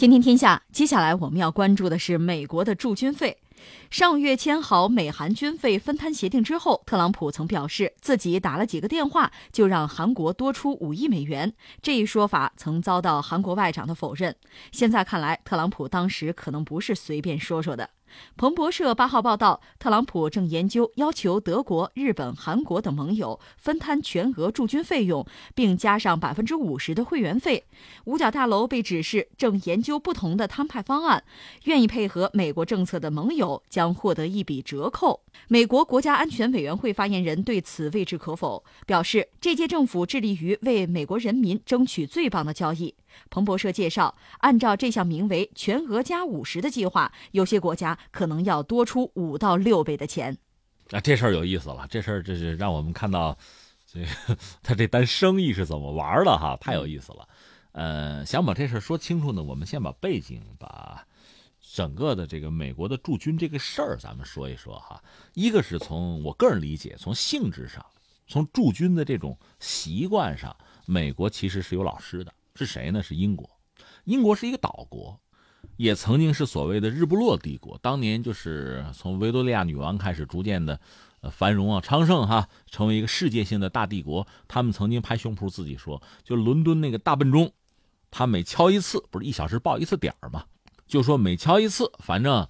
天天天下，接下来我们要关注的是美国的驻军费。上月签好美韩军费分摊协定之后，特朗普曾表示自己打了几个电话就让韩国多出五亿美元，这一说法曾遭到韩国外长的否认。现在看来，特朗普当时可能不是随便说说的。彭博社八号报道，特朗普正研究要求德国、日本、韩国等盟友分摊全额驻军费用，并加上百分之五十的会员费。五角大楼被指示正研究不同的摊派方案，愿意配合美国政策的盟友将获得一笔折扣。美国国家安全委员会发言人对此未置可否，表示这届政府致力于为美国人民争取最棒的交易。彭博社介绍，按照这项名为“全额加五十”的计划，有些国家可能要多出五到六倍的钱。啊，这事儿有意思了，这事儿这是让我们看到，这个 他这单生意是怎么玩的哈，太有意思了。呃，想把这事儿说清楚呢，我们先把背景、把整个的这个美国的驻军这个事儿咱们说一说哈。一个是从我个人理解，从性质上，从驻军的这种习惯上，美国其实是有老师的。是谁呢？是英国。英国是一个岛国，也曾经是所谓的日不落帝国。当年就是从维多利亚女王开始，逐渐的繁荣啊、昌盛哈，成为一个世界性的大帝国。他们曾经拍胸脯自己说，就伦敦那个大笨钟，他每敲一次，不是一小时报一次点儿吗？就说每敲一次，反正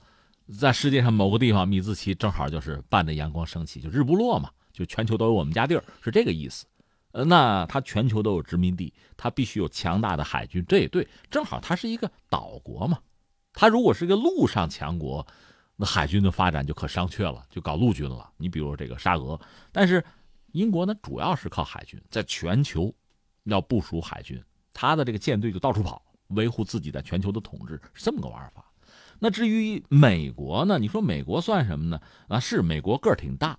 在世界上某个地方，米字旗正好就是伴着阳光升起，就日不落嘛，就全球都有我们家地儿，是这个意思。呃，那它全球都有殖民地，它必须有强大的海军，这也对，正好它是一个岛国嘛。它如果是一个陆上强国，那海军的发展就可商榷了，就搞陆军了。你比如这个沙俄，但是英国呢，主要是靠海军，在全球要部署海军，它的这个舰队就到处跑，维护自己在全球的统治，是这么个玩法。那至于美国呢？你说美国算什么呢？啊，是美国个儿挺大。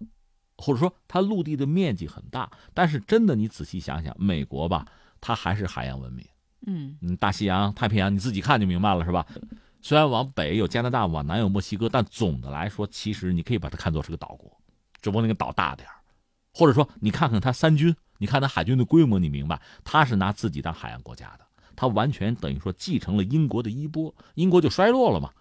或者说，它陆地的面积很大，但是真的，你仔细想想，美国吧，它还是海洋文明。嗯嗯，大西洋、太平洋，你自己看就明白了，是吧？虽然往北有加拿大，往南有墨西哥，但总的来说，其实你可以把它看作是个岛国，只不过那个岛大点儿。或者说，你看看它三军，你看它海军的规模，你明白，它是拿自己当海洋国家的，它完全等于说继承了英国的衣钵，英国就衰落了嘛，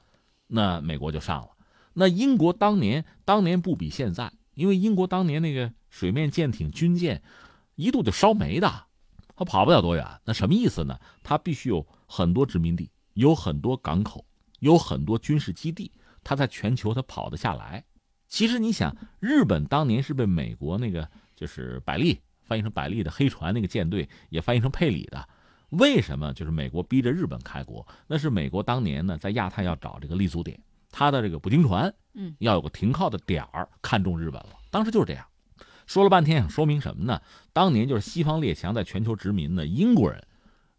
那美国就上了。那英国当年，当年不比现在。因为英国当年那个水面舰艇、军舰，一度就烧没的，它跑不了多远。那什么意思呢？它必须有很多殖民地，有很多港口，有很多军事基地，它在全球它跑得下来。其实你想，日本当年是被美国那个就是百利翻译成百利的黑船那个舰队，也翻译成佩里的。为什么就是美国逼着日本开国？那是美国当年呢在亚太要找这个立足点。他的这个捕鲸船，嗯，要有个停靠的点儿，看中日本了。当时就是这样，说了半天想说明什么呢？当年就是西方列强在全球殖民呢，英国人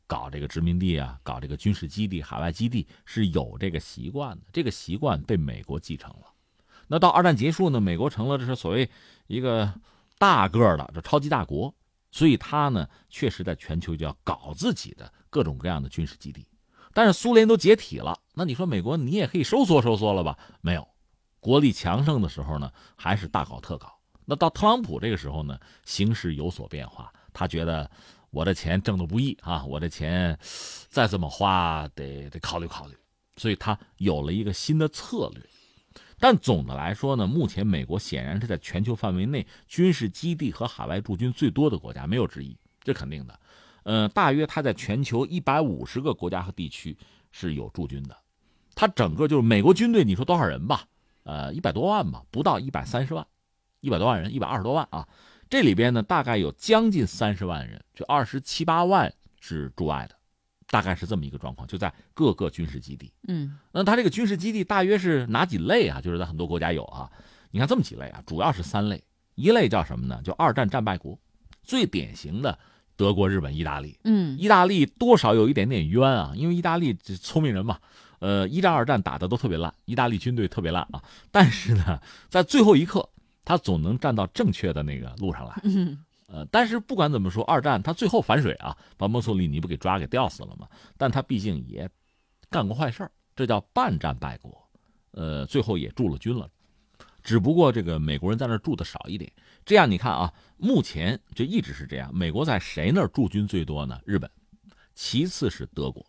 搞这个殖民地啊，搞这个军事基地、海外基地是有这个习惯的。这个习惯被美国继承了。那到二战结束呢，美国成了这是所谓一个大个儿的这超级大国，所以他呢确实在全球就要搞自己的各种各样的军事基地。但是苏联都解体了，那你说美国你也可以收缩收缩了吧？没有，国力强盛的时候呢，还是大搞特搞。那到特朗普这个时候呢，形势有所变化，他觉得我的钱挣的不易啊，我的钱再这么花得得考虑考虑，所以他有了一个新的策略。但总的来说呢，目前美国显然是在全球范围内军事基地和海外驻军最多的国家，没有之一，这肯定的。呃，大约他在全球一百五十个国家和地区是有驻军的，他整个就是美国军队，你说多少人吧？呃，一百多万吧，不到一百三十万，一百多万人，一百二十多万啊。这里边呢，大概有将近三十万人，就二十七八万是驻外的，大概是这么一个状况，就在各个军事基地。嗯，那他这个军事基地大约是哪几类啊？就是在很多国家有啊。你看这么几类啊，主要是三类，一类叫什么呢？就二战战败国，最典型的。德国、日本、意大利，嗯，意大利多少有一点点冤啊，因为意大利聪明人嘛，呃，一战、二战打的都特别烂，意大利军队特别烂啊。但是呢，在最后一刻，他总能站到正确的那个路上来。呃，但是不管怎么说，二战他最后反水啊，把墨索里尼不给抓给吊死了吗？但他毕竟也干过坏事儿这叫半战败国。呃，最后也驻了军了。只不过这个美国人在那儿住的少一点，这样你看啊，目前就一直是这样。美国在谁那儿驻军最多呢？日本，其次是德国，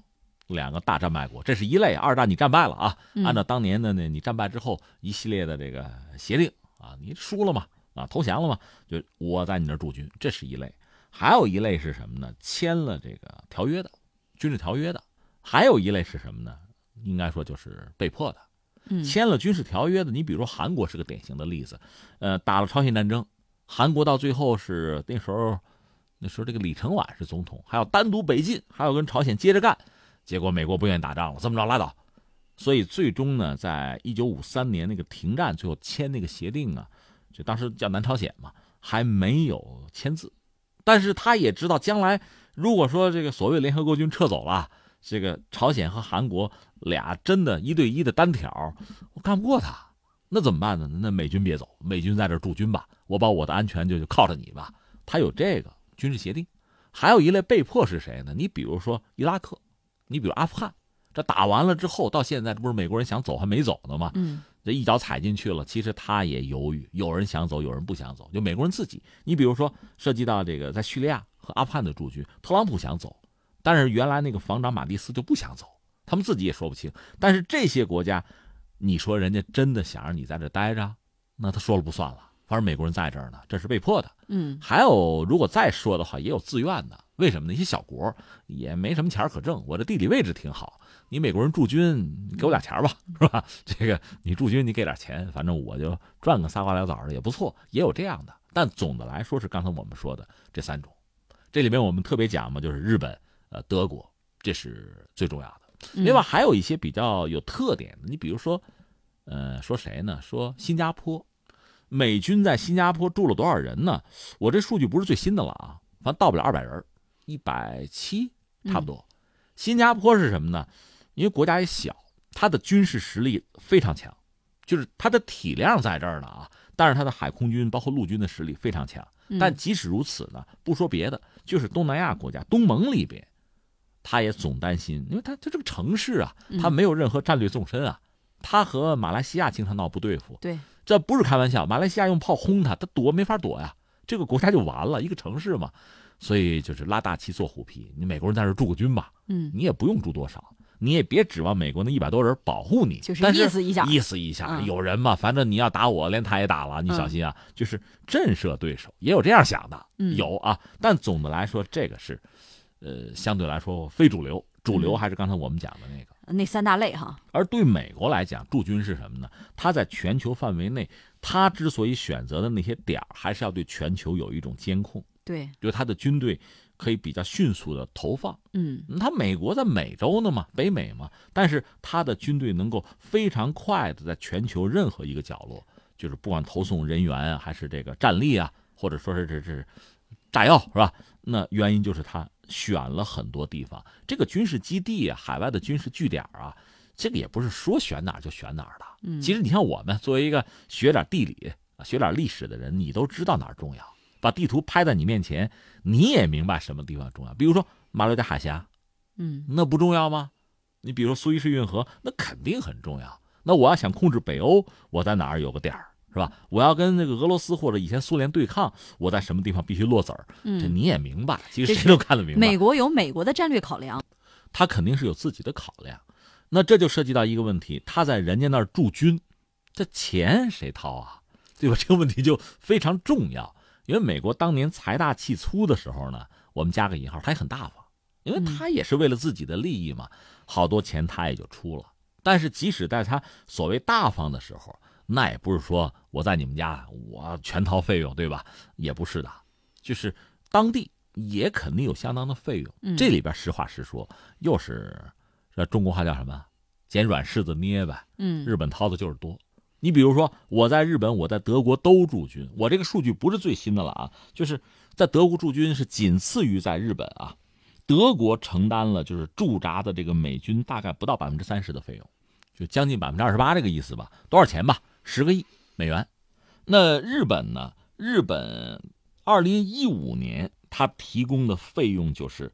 两个大战败国，这是一类。二战你战败了啊，嗯按照当年的呢，你战败之后一系列的这个协定啊，你输了嘛，啊投降了嘛，就我在你那儿驻军，这是一类。还有一类是什么呢？签了这个条约的，军事条约的。还有一类是什么呢？应该说就是被迫的。嗯签了军事条约的，你比如说韩国是个典型的例子，呃，打了朝鲜战争，韩国到最后是那时候，那时候这个李承晚是总统，还要单独北进，还要跟朝鲜接着干，结果美国不愿意打仗了，这么着拉倒，所以最终呢，在一九五三年那个停战最后签那个协定啊，就当时叫南朝鲜嘛，还没有签字，但是他也知道将来如果说这个所谓联合国军撤走了。这个朝鲜和韩国俩真的一对一的单挑，我干不过他，那怎么办呢？那美军别走，美军在这驻军吧，我把我的安全就就靠着你吧。他有这个军事协定，还有一类被迫是谁呢？你比如说伊拉克，你比如阿富汗，这打完了之后到现在，这不是美国人想走还没走呢吗？嗯，这一脚踩进去了，其实他也犹豫，有人想走，有人不想走，就美国人自己。你比如说涉及到这个在叙利亚和阿富汗的驻军，特朗普想走。但是原来那个防长马蒂斯就不想走，他们自己也说不清。但是这些国家，你说人家真的想让你在这待着，那他说了不算了。反正美国人在这儿呢，这是被迫的。嗯，还有如果再说的话，也有自愿的。为什么呢？一些小国也没什么钱可挣，我这地理位置挺好。你美国人驻军，给我点钱吧，是吧？这个你驻军，你给点钱，反正我就赚个仨瓜俩枣的也不错。也有这样的，但总的来说是刚才我们说的这三种。这里面我们特别讲嘛，就是日本。呃，德国这是最重要的。另外还有一些比较有特点的，你比如说，呃，说谁呢？说新加坡，美军在新加坡住了多少人呢？我这数据不是最新的了啊，反正到不了二百人，一百七差不多。新加坡是什么呢？因为国家也小，它的军事实力非常强，就是它的体量在这儿呢啊，但是它的海空军包括陆军的实力非常强。但即使如此呢，不说别的，就是东南亚国家东盟里边。他也总担心，因为他他这个城市啊，他没有任何战略纵深啊，他和马来西亚经常闹不对付。对，这不是开玩笑，马来西亚用炮轰他，他躲没法躲呀，这个国家就完了，一个城市嘛。所以就是拉大旗做虎皮，你美国人在这驻个军吧，嗯，你也不用驻多少，你也别指望美国那一百多人保护你，就是意思一下，意思一下，嗯。有人嘛，反正你要打我，连他也打了，你小心啊，就是震慑对手，也有这样想的，嗯。有啊，但总的来说，这个是。呃，相对来说非主流，主流还是刚才我们讲的那个、那三大类哈。而对美国来讲，驻军是什么呢？他在全球范围内，他之所以选择的那些点儿，还是要对全球有一种监控，对，就是它的军队可以比较迅速的投放。嗯，他美国在美洲呢嘛，北美嘛，但是他的军队能够非常快的在全球任何一个角落，就是不管投送人员啊，还是这个战力啊，或者说是这这炸药是吧？那原因就是他。选了很多地方，这个军事基地啊，海外的军事据点啊，这个也不是说选哪儿就选哪儿的。嗯，其实你像我们作为一个学点地理、学点历史的人，你都知道哪儿重要。把地图拍在你面前，你也明白什么地方重要。比如说马六甲海峡，嗯，那不重要吗？你比如说苏伊士运河，那肯定很重要。那我要想控制北欧，我在哪儿有个点儿？是吧？我要跟那个俄罗斯或者以前苏联对抗，我在什么地方必须落子儿？嗯，这你也明白，其实谁都看得明白。美国有美国的战略考量，他肯定是有自己的考量。那这就涉及到一个问题：他在人家那儿驻军，这钱谁掏啊？对吧？这个问题就非常重要。因为美国当年财大气粗的时候呢，我们加个引号，他也很大方，因为他也是为了自己的利益嘛，好多钱他也就出了。但是即使在他所谓大方的时候，那也不是说我在你们家我全掏费用，对吧？也不是的，就是当地也肯定有相当的费用。嗯、这里边实话实说，又是这中国话叫什么？捡软柿子捏呗。嗯，日本掏的就是多。你比如说，我在日本，我在德国都驻军，我这个数据不是最新的了啊，就是在德国驻军是仅次于在日本啊。德国承担了就是驻扎的这个美军大概不到百分之三十的费用，就将近百分之二十八这个意思吧？多少钱吧？十个亿美元。那日本呢？日本二零一五年它提供的费用就是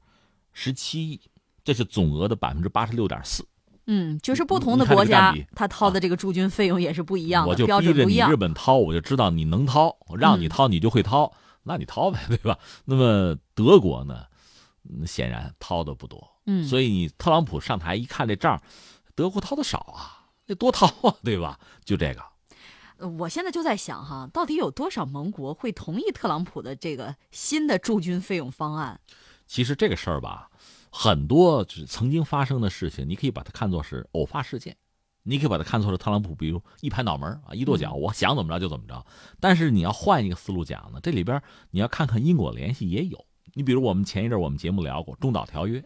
十七亿，这是总额的百分之八十六点四。嗯，就是不同的国家，他掏的这个驻军费用也是不一样的，我就逼着你日本掏，我就知道你能掏，我让你掏你就会掏，那你掏呗，对吧？那么德国呢？显然掏的不多，嗯，所以你特朗普上台一看这账，德国掏的少啊，那多掏啊，对吧？就这个。呃我现在就在想哈，到底有多少盟国会同意特朗普的这个新的驻军费用方案？其实这个事儿吧，很多就是曾经发生的事情，你可以把它看作是偶发事件，你可以把它看作是特朗普，比如一拍脑门啊，一跺脚，我想怎么着就怎么着。但是你要换一个思路讲呢，这里边你要看看因果联系也有。你比如我们前一阵我们节目聊过中导条约，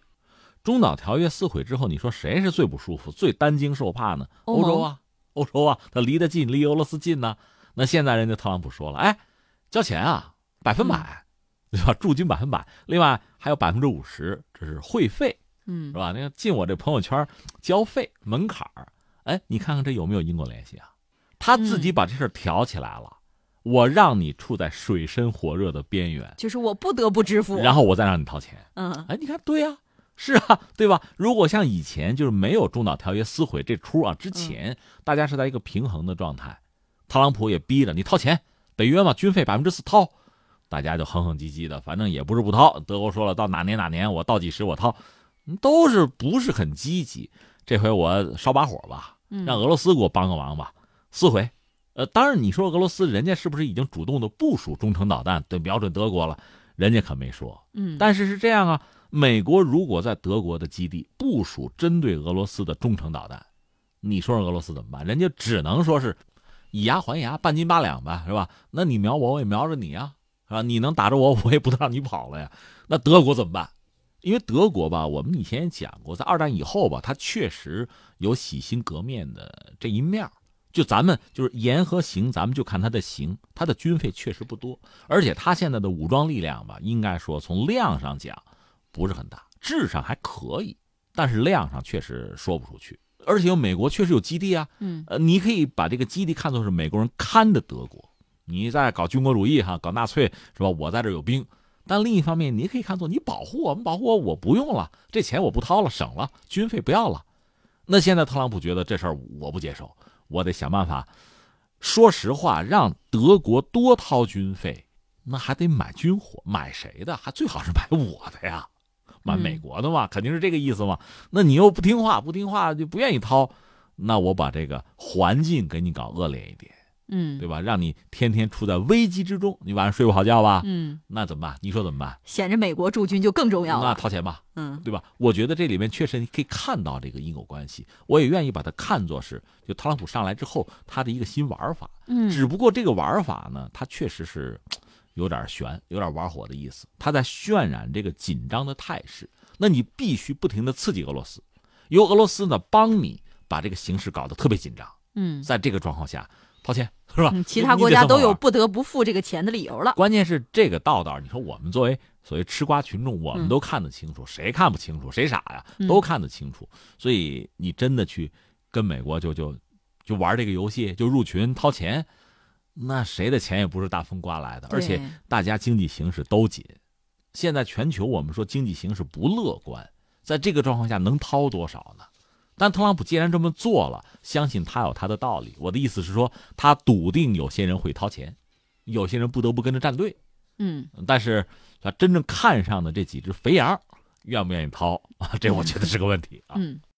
中导条约撕毁之后，你说谁是最不舒服、最担惊受怕呢？欧洲啊，欧洲啊，它离得近，离俄罗斯近呢。那现在人家特朗普说了，哎，交钱啊，百分百，对吧？驻军百分百，另外还有百分之五十，这是会费，嗯是，吧？那个进我这朋友圈交费门槛儿，哎，你看看这有没有因果联系啊？他自己把这事儿挑起来了，我让你处在水深火热的边缘，就是我不得不支付。然后我再让你掏钱。嗯哎，你看，对呀、是啊，对吧？如果像以前就是没有中导条约撕毁这出啊，之前、大家是在一个平衡的状态，特朗普也逼着你掏钱，北约嘛，军费百分之四掏，大家就哼哼唧唧的，反正也不是不掏。德国说了，到哪年哪年我倒计时我掏，嗯都是不是很积极。这回我烧把火吧，嗯让俄罗斯给我帮个忙吧，撕毁。呃，当然你说俄罗斯人家是不是已经主动的部署中程导弹，对瞄准德国了？人家可没说。嗯，但是是这样啊，美国如果在德国的基地部署针对俄罗斯的中程导弹，你说让俄罗斯怎么办？人家只能说是以牙还牙，半斤八两吧，是吧？那你瞄我，我也瞄着你啊，是吧？你能打着我，我也不能让你跑了呀。那德国怎么办？因为德国吧，我们以前也讲过，在二战以后吧，它确实有洗心革面的这一面儿就咱们就是言和行，咱们就看它的行，它的军费确实不多，而且它现在的武装力量吧，应该说从量上讲不是很大，质上还可以，但是量上确实说不出去。而且美国确实有基地啊，嗯呃，你可以把这个基地看作是美国人看的德国，你在搞军国主义哈，搞纳粹是吧？我在这有兵，但另一方面，你也可以看作你保护我们，保护我，我不用了，这钱我不掏了，省了，军费不要了。那现在特朗普觉得这事儿我不接受，我得想办法。说实话，让德国多掏军费，那还得买军火，买谁的？还最好是买我的呀，买美国的嘛，肯定是这个意思嘛。那你又不听话，不听话就不愿意掏，那我把这个环境给你搞恶劣一点，嗯对吧？让你天天处在危机之中，你晚上睡不好觉吧？嗯，那怎么办？你说怎么办？显着美国驻军就更重要了那。掏钱吧，嗯对吧？我觉得这里面确实你可以看到这个因果关系，我也愿意把它看作是就特朗普上来之后他的一个新玩法。嗯只不过这个玩法呢，它确实是 有点悬，有点玩火的意思。他在渲染这个紧张的态势。那你必须不停的刺激俄罗斯，由俄罗斯呢帮你把这个形势搞得特别紧张。嗯在这个状况下，掏钱是吧？嗯，其他国家都有。不得不付这个钱的理由了。关键是这个道道，你说我们作为所谓吃瓜群众，我们嗯都看得清楚，谁看不清楚？谁傻呀？嗯都看得清楚。所以你真的去跟美国就就就玩这个游戏，就入群掏钱，那谁的钱也不是大风刮来的，而且大家经济形势都紧。现在全球我们说经济形势不乐观，在这个状况下能掏多少呢？但特朗普既然这么做了，相信他有他的道理。我的意思是说，他笃定有些人会掏钱，有些人不得不跟着站队。嗯但是他真正看上的这几只肥羊，愿不愿意掏啊？这我觉得是个问题啊。嗯。